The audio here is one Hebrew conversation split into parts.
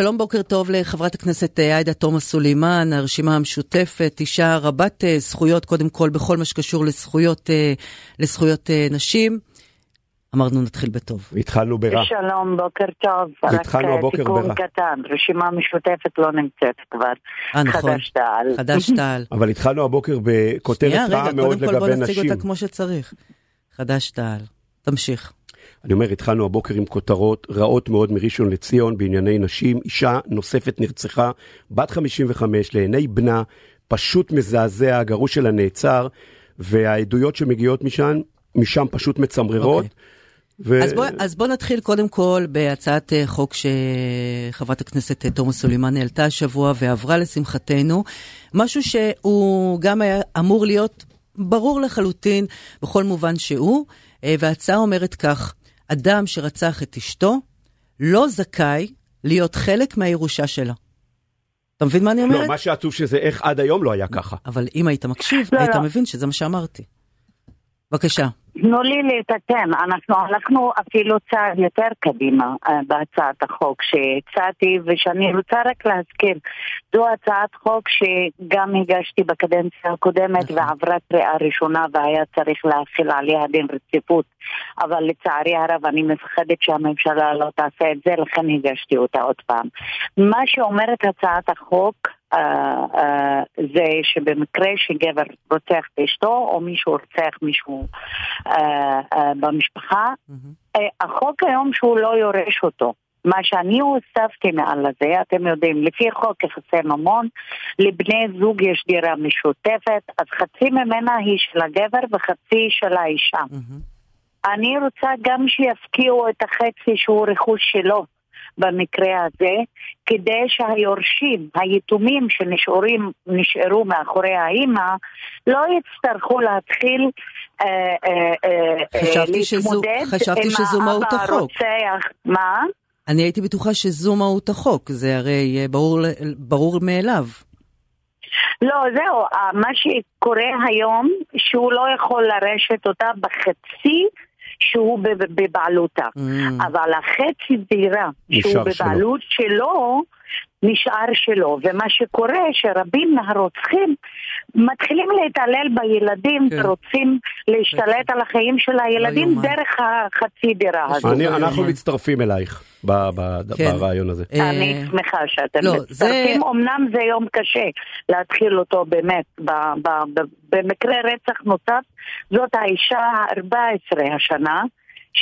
שלום, בוקר טוב לחברת הכנסת אה, עאידה תומא סולימאן, הרשימה המשותפת, אישה רבת אה, זכויות, קודם כל בכל מה שקשור לזכויות, אה, לזכויות נשים. אמרנו נתחיל בטוב. התחלנו ברע. שלום, בוקר טוב. התחלנו הבוקר ברע. תיקון קטן, רשימה משותפת לא נמצאת כבר. אה, נכון. חד"ש תע"ל. חד"ש תע"ל. אבל התחלנו הבוקר בכותרת שנייה, רעה רגע, מאוד קודם כל בוא לגבי נציג נשים. אותה כמו שצריך. חד"ש תע"ל. תמשיך. אני אומר, התחלנו הבוקר עם כותרות רעות מאוד מראשון לציון בענייני נשים. אישה נוספת נרצחה, בת 55, לעיני בנה, פשוט מזעזע, הגרוש שלה נעצר, והעדויות שמגיעות משם, משם פשוט מצמררות. אוקיי. ו... אז, בוא, אז בוא נתחיל קודם כל בהצעת אה, חוק שחברת הכנסת אה, תומא סולימאן העלתה השבוע ועברה לשמחתנו, משהו שהוא גם היה אמור להיות ברור לחלוטין בכל מובן שהוא, אה, וההצעה אומרת כך, אדם שרצח את אשתו לא זכאי להיות חלק מהירושה שלה. אתה מבין מה אני אומרת? לא, מה שעצוב שזה איך עד היום לא היה ככה. אבל אם היית מקשיב, לא, היית לא. מבין שזה מה שאמרתי. בבקשה. תנו לי לתקן, אנחנו הלכנו אפילו צעד יותר קדימה אה, בהצעת החוק שהצעתי ושאני רוצה רק להזכיר, זו הצעת חוק שגם הגשתי בקדנציה הקודמת נכון. ועברה קריאה ראשונה והיה צריך להחיל עליה דין רציפות אבל לצערי הרב אני מפחדת שהממשלה לא תעשה את זה לכן הגשתי אותה עוד פעם. מה שאומרת הצעת החוק זה שבמקרה שגבר רוצח את אשתו או מישהו רוצח מישהו אה, אה, במשפחה. אה, החוק היום שהוא לא יורש אותו. מה שאני הוספתי מעל לזה, אתם יודעים, לפי חוק יחסי ממון, לבני זוג יש דירה משותפת, אז חצי ממנה היא של הגבר וחצי של האישה. מהמם. אני רוצה גם שיפקיעו את החצי שהוא רכוש שלו במקרה הזה, כדי שהיורשים, היתומים שנשארים, נשארו מאחורי האימא, לא יצטרכו להתחיל אה, אה, אה, חשבתי שזו- להתמודד חשבתי עם שזו מהות האבא החוק. הרוצח. מה? אני הייתי בטוחה שזו מהות החוק, זה הרי ברור, ברור מאליו. לא, זהו, מה שקורה היום, שהוא לא יכול לרשת אותה בחצי שהוא בב- בבעלותה. Mm. אבל החצי דירה שהוא נשאר שלו. בבעלות שלו, נשאר שלו. ומה שקורה, שרבים מהרוצחים מתחילים להתעלל בילדים כן. ורוצים להשתלט על החיים של הילדים יאומן. דרך החצי דירה הזאת. לא אני, אנחנו. מצטרפים אלייך ב- ב- כן. ברעיון הזה. אני אה, שמחה שאתם לא, מצטרפים, זה- אמנם זה יום קשה להתחיל אותו באמת, ב- ב- ב- במקרה רצח נוסף, זאת האישה ה-14 השנה,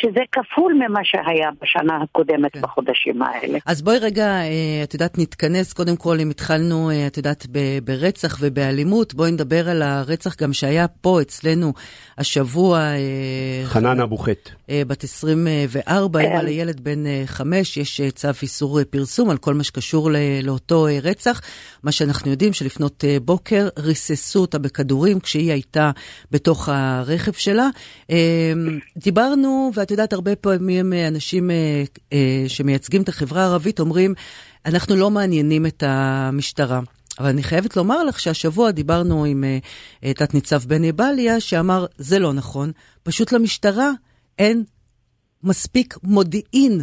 שזה כפול ממה שהיה בשנה הקודמת כן. בחודשים האלה. אז בואי רגע, אה, את יודעת, נתכנס קודם כל, אם התחלנו, אה, את יודעת, ברצח ובאלימות, בואי נדבר על הרצח גם שהיה פה אצלנו השבוע. אה, חנן אבו חט. אה, בת 24, כן. אימא לילד בן אה, חמש, יש אה, צו איסור אה, פרסום על כל מה שקשור לאותו אה, רצח. מה שאנחנו יודעים שלפנות אה, בוקר ריססו אותה בכדורים כשהיא הייתה בתוך הרכב שלה. אה, דיברנו, ואת יודעת, הרבה פעמים אה, אנשים אה, אה, שמייצגים את החברה הערבית אומרים, אנחנו לא מעניינים את המשטרה. אבל אני חייבת לומר לך שהשבוע דיברנו עם אה, אה, תת-ניצב בני בליה, שאמר, זה לא נכון, פשוט למשטרה אין מספיק מודיעין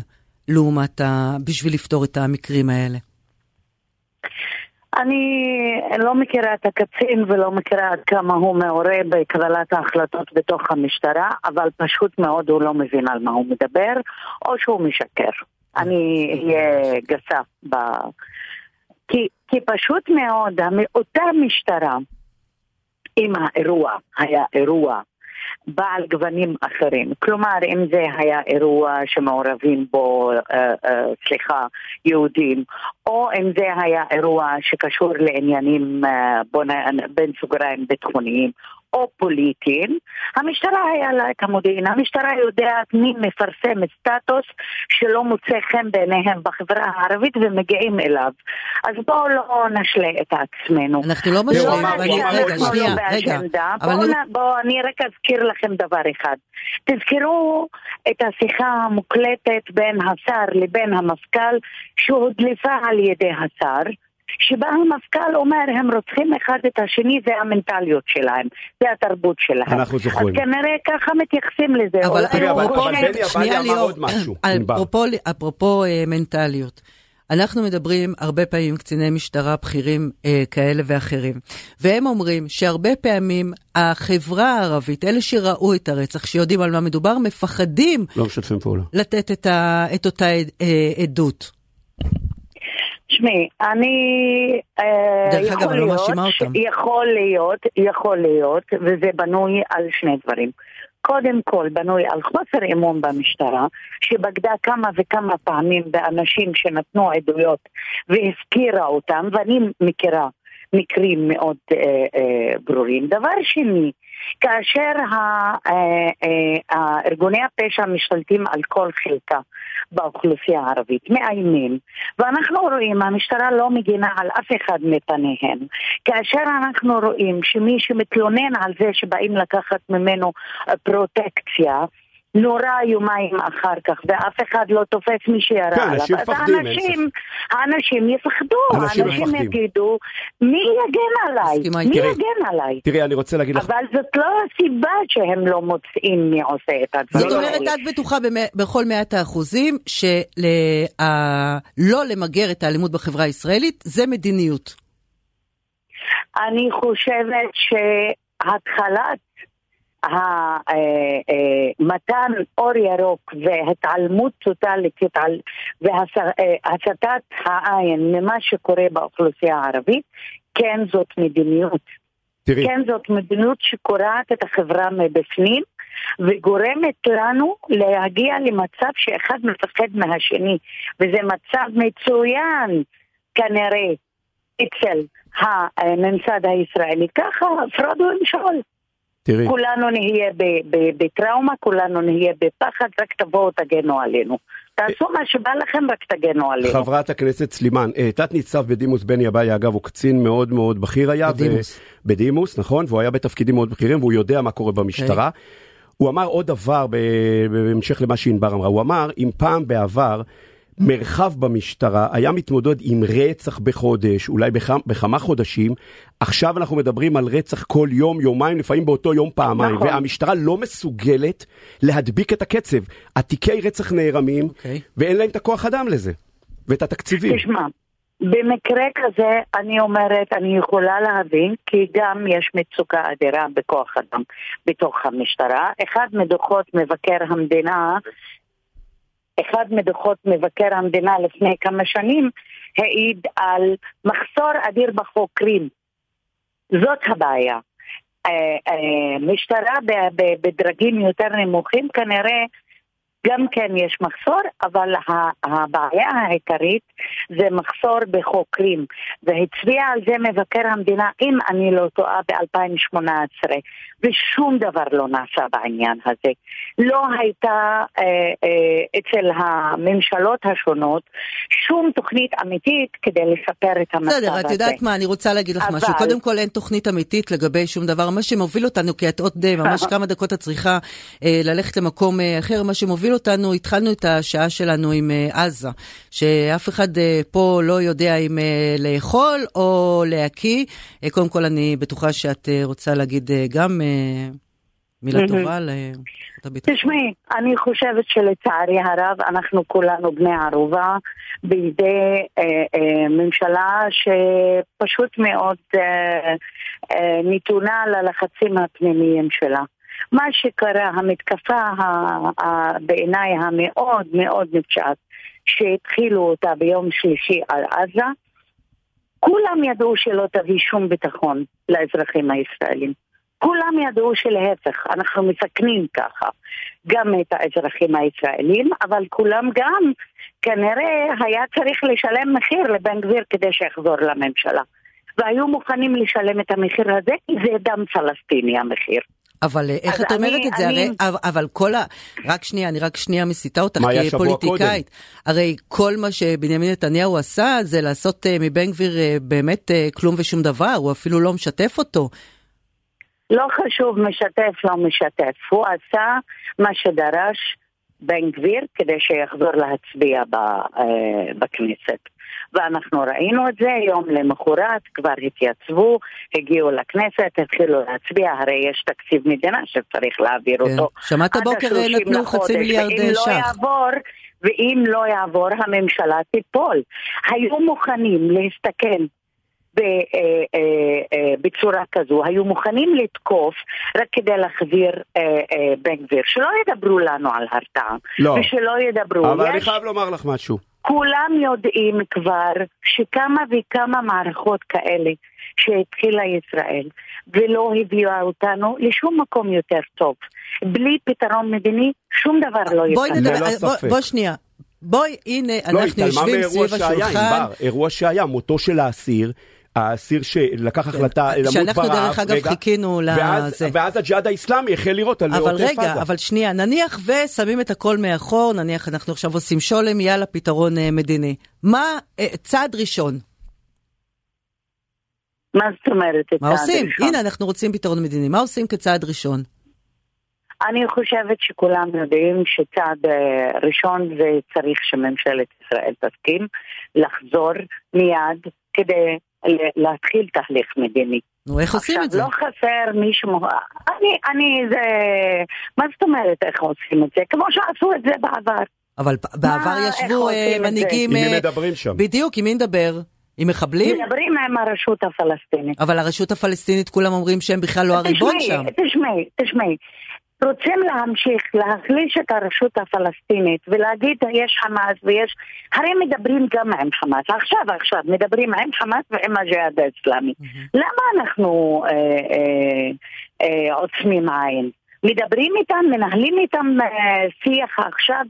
לעומת ה... בשביל לפתור את המקרים האלה. אני לא מכירה את הקצין ולא מכירה עד כמה הוא מעורה בקבלת ההחלטות בתוך המשטרה, אבל פשוט מאוד הוא לא מבין על מה הוא מדבר, או שהוא משקר. אני אהיה גסה ב... כי, כי פשוט מאוד, אותה משטרה, אם האירוע היה אירוע בעל גוונים אחרים. כלומר, אם זה היה אירוע שמעורבים בו, אה, אה, סליחה, יהודים, או אם זה היה אירוע שקשור לעניינים, אה, בין סוגריים ביטחוניים. או פוליטיים, המשטרה היה לה את המודיעין. המשטרה יודעת מי מפרסם סטטוס שלא מוצא חן בעיניהם בחברה הערבית ומגיעים אליו. אז בואו לא נשלה את עצמנו. אנחנו לא אמר- אבל אמר רגע, משהו. שנייה, רגע. בואו אני- בואו אני רק אזכיר לכם דבר אחד. תזכרו את השיחה המוקלטת בין השר לבין המפכ"ל שהודלפה על ידי השר. שבה המפכ"ל אומר הם רוצחים אחד את השני, זה המנטליות שלהם, זה התרבות שלהם. אנחנו זוכרים. אז כנראה ככה מתייחסים לזה. אבל אפרופו, ענבר. אפרופו- אפרופו אה, מנטליות. אנחנו מדברים הרבה פעמים עם קציני משטרה בכירים אה, כאלה ואחרים, והם אומרים שהרבה פעמים החברה הערבית, אלה שראו את הרצח, שיודעים על מה מדובר, מפחדים לא משתפים פעולה. לתת את, ה, את אותה אה, עדות. תשמעי, אני... אה, דרך אגב, אני לא מאשימה אותם. יכול להיות, יכול להיות, וזה בנוי על שני דברים. קודם כל בנוי על חוסר אמון במשטרה, שבגדה כמה וכמה פעמים באנשים שנתנו עדויות והזכירה אותם, ואני מכירה מקרים מאוד אה, אה, ברורים. דבר שני, כאשר ארגוני הפשע משתלטים על כל חלקה באוכלוסייה הערבית, מאיימים, ואנחנו רואים, המשטרה לא מגינה על אף אחד מפניהם. כאשר אנחנו רואים שמי שמתלונן על זה שבאים לקחת ממנו פרוטקציה, נורא יומיים אחר כך, ואף אחד לא תופס מי שירה כן, עליו. אז האנשים, האנשים יפחדו, אנשים האנשים מפחדים. יגידו, מי יגן עליי? מי. תראי, יגן עליי? תראי, אני רוצה להגיד לך, אבל זאת לא הסיבה שהם לא מוצאים מי עושה את הדברים זאת לא, אומרת, האלה. את בטוחה במא- בכל מאת האחוזים שלא למגר את האלימות בחברה הישראלית, זה מדיניות. אני חושבת שהתחלת אה, אה, מתן אור ירוק והתעלמות טוטאלית והסטת העין ממה שקורה באוכלוסייה הערבית, כן זאת מדיניות. תראי, כן זאת מדיניות שקורעת את החברה מבפנים וגורמת לנו להגיע למצב שאחד מפחד מהשני וזה מצב מצוין כנראה אצל הממסד הישראלי. ככה הפרד ומשול. תראי, כולנו נהיה ב- ב- בטראומה, כולנו נהיה בפחד, רק תבואו תגנו עלינו. תעשו מה שבא לכם, רק תגנו עלינו. חברת הכנסת סלימאן, אה, תת ניצב בדימוס בני אביי, אגב, הוא קצין מאוד מאוד בכיר היה. ו- בדימוס. בדימוס, נכון, והוא היה בתפקידים מאוד בכירים, והוא יודע מה קורה במשטרה. הוא אמר עוד דבר ב- בהמשך למה שענבר אמרה, הוא אמר, אם פעם בעבר מרחב במשטרה היה מתמודד עם רצח בחודש, אולי בכמה, בכמה חודשים, עכשיו אנחנו מדברים על רצח כל יום, יומיים, לפעמים באותו יום פעמיים, נכון. והמשטרה לא מסוגלת להדביק את הקצב. התיקי רצח נערמים, אוקיי. ואין להם את הכוח אדם לזה, ואת התקציבים. תשמע, במקרה כזה אני אומרת, אני יכולה להבין, כי גם יש מצוקה אדירה בכוח אדם בתוך המשטרה. אחד מדוחות מבקר המדינה, אחד מדוחות מבקר המדינה לפני כמה שנים העיד על מחסור אדיר בחוקרים. זאת הבעיה. אה, אה, משטרה בדרגים יותר נמוכים כנראה גם כן יש מחסור, אבל הבעיה העיקרית זה מחסור בחוקרים, והצביע על זה מבקר המדינה, אם אני לא טועה, ב-2018, ושום דבר לא נעשה בעניין הזה. לא הייתה אה, אה, אצל הממשלות השונות שום תוכנית אמיתית כדי לשפר את המצב הזה. בסדר, את יודעת מה, אני רוצה להגיד לך אבל- משהו. קודם כל, אין תוכנית אמיתית לגבי שום דבר. מה שמוביל אותנו, כי את עוד אה, ממש כמה דקות את צריכה אה, ללכת למקום אה, אחר, מה שמוביל אותנו, התחלנו את השעה שלנו עם אה, עזה, שאף אחד אה, פה לא יודע אם אה, לאכול או להקיא. קודם כל, אני בטוחה שאת רוצה להגיד גם מילה. טובה לכוחות הביטחון. תשמעי, אני חושבת שלצערי הרב אנחנו כולנו בני ערובה בידי אה, אה, ממשלה שפשוט מאוד אה, אה, נתונה ללחצים הפנימיים שלה. מה שקרה, המתקפה בעיניי המאוד מאוד נפשעת שהתחילו אותה ביום שלישי על עזה, כולם ידעו שלא תביא שום ביטחון לאזרחים הישראלים. כולם ידעו שלהפך, אנחנו מסכנים ככה גם את האזרחים הישראלים, אבל כולם גם כנראה היה צריך לשלם מחיר לבן גביר כדי שיחזור לממשלה. והיו מוכנים לשלם את המחיר הזה, כי זה דם פלסטיני המחיר. אבל אה, איך את אומרת את זה? אני- הרי, אבל- כל ה... רק שנייה, אני רק שנייה מסיתה אותך כפוליטיקאית. הרי כל מה שבנימין נתניהו עשה זה לעשות אה, מבן גביר אה, באמת כלום ושום דבר, הוא אפילו לא משתף אותו. לא חשוב משתף, לא משתף. הוא עשה מה שדרש בן גביר כדי שיחזור להצביע ב, בכנסת. ואנחנו ראינו את זה, יום למחרת כבר התייצבו, הגיעו לכנסת, התחילו להצביע, הרי יש תקציב מדינה שצריך להעביר כן. אותו. שמעת עד הבוקר, ה-30 נתנו חצי מיליארד ואם לא ש"ח. יעבור, ואם לא יעבור הממשלה תיפול. היו מוכנים להסתכן אה, אה, אה, בצורה כזו, היו מוכנים לתקוף רק כדי להחזיר בן גביר. שלא ידברו לנו על הרתעה. לא. ושלא ידברו. אבל יש... אני חייב לומר לך משהו. כולם יודעים כבר שכמה וכמה מערכות כאלה שהתחילה ישראל ולא הביאה אותנו לשום מקום יותר טוב. בלי פתרון מדיני שום דבר לא בואי יקרה. נדבר, אה, בוא- ספק. בוא שנייה. בואי, הנה, לא, אנחנו התעלמה יושבים מאירוע סביב שהיה, השולחן. ענבר, אירוע שהיה, מותו של האסיר. האסיר שלקח החלטה למות ברעב, כן. שאנחנו דרך אגב רגע, חיכינו ואז- לזה. ואז הג'יהאד האיסלאמי החל לראות על אבל עוטף רגע, עזה. אבל שנייה, נניח ושמים את הכל מאחור, נניח אנחנו עכשיו עושים שולם, יאללה, פתרון אה, מדיני. מה אה, צעד ראשון? מה זאת אומרת? את מה צעד עושים? ראשון? הנה, אנחנו רוצים פתרון מדיני. מה עושים כצעד ראשון? אני חושבת שכולם יודעים שצעד אה, ראשון זה צריך שממשלת ישראל תסכים לחזור מיד כדי להתחיל תהליך מדיני. נו, איך עושים את זה? עכשיו, לא חסר מישהו, אני, אני, זה, מה זאת אומרת איך עושים את זה? כמו שעשו את זה בעבר. אבל בעבר ישבו אה? מנהיגים... עם מי אה, מדברים שם? בדיוק, עם מי נדבר? עם מחבלים? מדברים עם הרשות הפלסטינית. אבל הרשות הפלסטינית, כולם אומרים שהם בכלל לא הריבון תשמעי, שם. תשמעי, תשמעי. רוצים להמשיך להחליש את הרשות הפלסטינית ולהגיד יש חמאס ויש... הרי מדברים גם עם חמאס. עכשיו, עכשיו, מדברים עם חמאס ועם הג'יהאד האסלאמי. למה אנחנו אה, אה, אה, עוצמים עין? מדברים איתם, מנהלים איתם אה, שיח עכשיו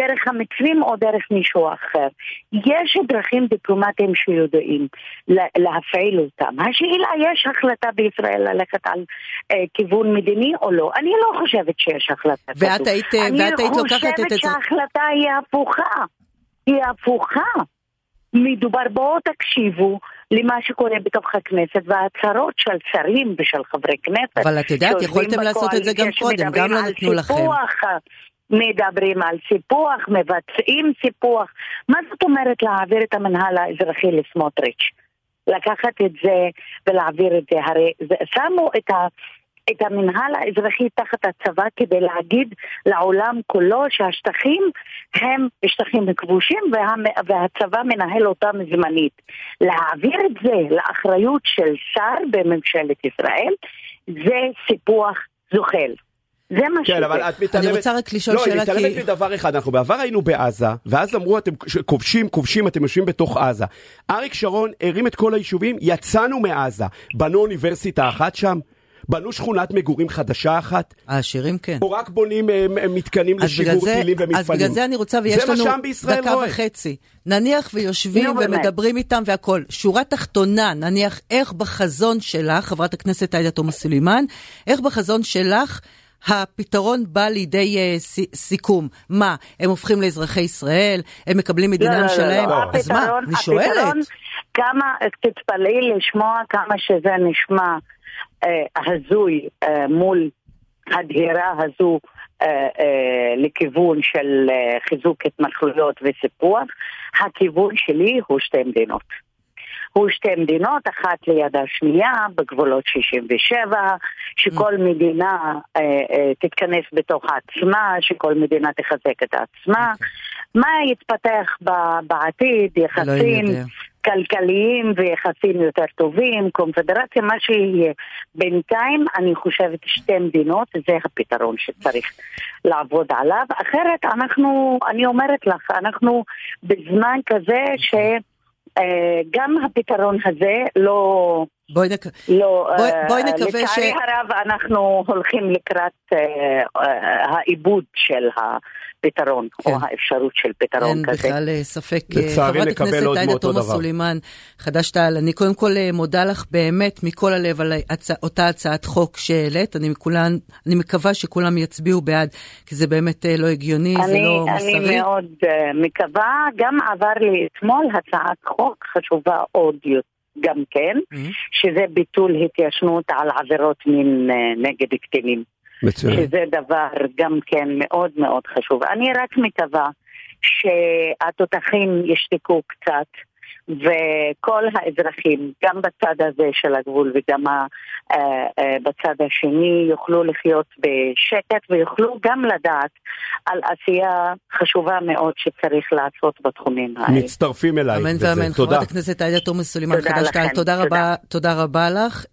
דרך המצרים או דרך מישהו אחר. יש דרכים דיפלומטיים שיודעים לה- להפעיל אותם. השאלה, יש החלטה בישראל ללכת על אה, כיוון מדיני או לא? אני לא חושבת שיש החלטה כזו. ואת היית, ואת היית לוקחת את... אני חושבת שההחלטה היא הפוכה. היא הפוכה. מדובר, בואו תקשיבו למה שקורה בתוך הכנסת וההצהרות של שרים ושל חברי כנסת. אבל את יודעת, יכולתם לעשות את זה גם קודם, גם לא נתנו לכם. מדברים על סיפוח, מבצעים סיפוח. מה זאת אומרת להעביר את המנהל האזרחי לסמוטריץ'? לקחת את זה ולהעביר את זה, הרי שמו את ה... את המנהל האזרחי תחת הצבא כדי להגיד לעולם כולו שהשטחים הם שטחים כבושים וה, והצבא מנהל אותם זמנית. להעביר את זה לאחריות של שר בממשלת ישראל זה סיפוח זוחל. זה מה כן, שזה. אבל את מתעלמת... אני רוצה רק לשאול לא, שאלה, היא מתעלמת כי- מדבר אחד, אנחנו בעבר היינו בעזה, ואז אמרו, אתם כובשים, כובשים, אתם יושבים בתוך עזה. אריק שרון הרים את כל היישובים, יצאנו מעזה. בנו אוניברסיטה אחת שם? בנו שכונת מגורים חדשה אחת? העשירים כן. או רק בונים אה, אה, מתקנים אז בגלל לשיגור זה, טילים ומפעלים? אז בגלל זה אני רוצה, ויש מה לנו דקה רואה. וחצי. נניח ויושבים. ומדברים איתם והכול. שורה תחתונה, נניח איך בחזון שלך, חברת הכנסת עאידה תומא סלימאן, איך בחזון שלך הפתרון בא לידי uh, סי, סיכום. מה, הם הופכים לאזרחי ישראל? הם מקבלים מדינה משלהם? לא. אז מה, הפתרון- אני שואלת. הפתרון, כמה, תתפלאי לשמוע כמה שזה נשמע אה, הזוי אה, מול הדהירה הזו אה, אה, לכיוון של אה, חיזוק התנחלויות וסיפוח, הכיוון שלי הוא שתי מדינות. הוא שתי מדינות, אחת ליד השנייה, בגבולות 67, שכל מדינה אה, אה, תתכנס בתוך עצמה, שכל מדינה תחזק את עצמה. מה יתפתח ב- בעתיד, יחסים. כלכליים ויחסים יותר טובים, קונפדרציה, מה שיהיה. בינתיים אני חושבת שתי מדינות זה הפתרון שצריך לעבוד עליו, אחרת אנחנו, אני אומרת לך, אנחנו בזמן כזה ש... אה, הפתרון הזה לא, בואי נק... לא, בואי- אה, בואי נקווה ש- לצערי הרב אנחנו הולכים לקראת אה, אה, העיבוד של הפתרון, כן. או האפשרות של פתרון אין כזה. בכלל אה, ספק. אה, לצערי חברת נקבל הכנסת עוד עאידה מאותו תומא דבר. סלימאן, חד"ש-תע"ל, אני קודם כל מודה לך באמת מכל הלב על הצ... אותה הצעת חוק שהעלית. אני, מכולן, אני מקווה שכולם יצביעו בעד, כי זה באמת לא הגיוני, זה אני, לא אני מוסרי. מאוד uh, מקווה, גם עבר לי אתמול הצעת חוק חשובה עוד יותר, גם כן, Mhm. שזה ביטול התיישנות על עבירות מין uh, נגד קטינים. מצוין. שזה דבר גם כן מאוד מאוד חשוב. אני רק מקווה שהתותחים ישתקו קצת וכל האזרחים, גם בצד הזה של הגבול וגם בצד השני, יוכלו לחיות בשקט ויוכלו גם לדעת על עשייה חשובה מאוד שצריך לעשות בתחומים האלה. מצטרפים אליי. אמן ואמן. חברת הכנסת עאידה תומא סלימאן, חד"ש-תע"ל, תודה רבה לך.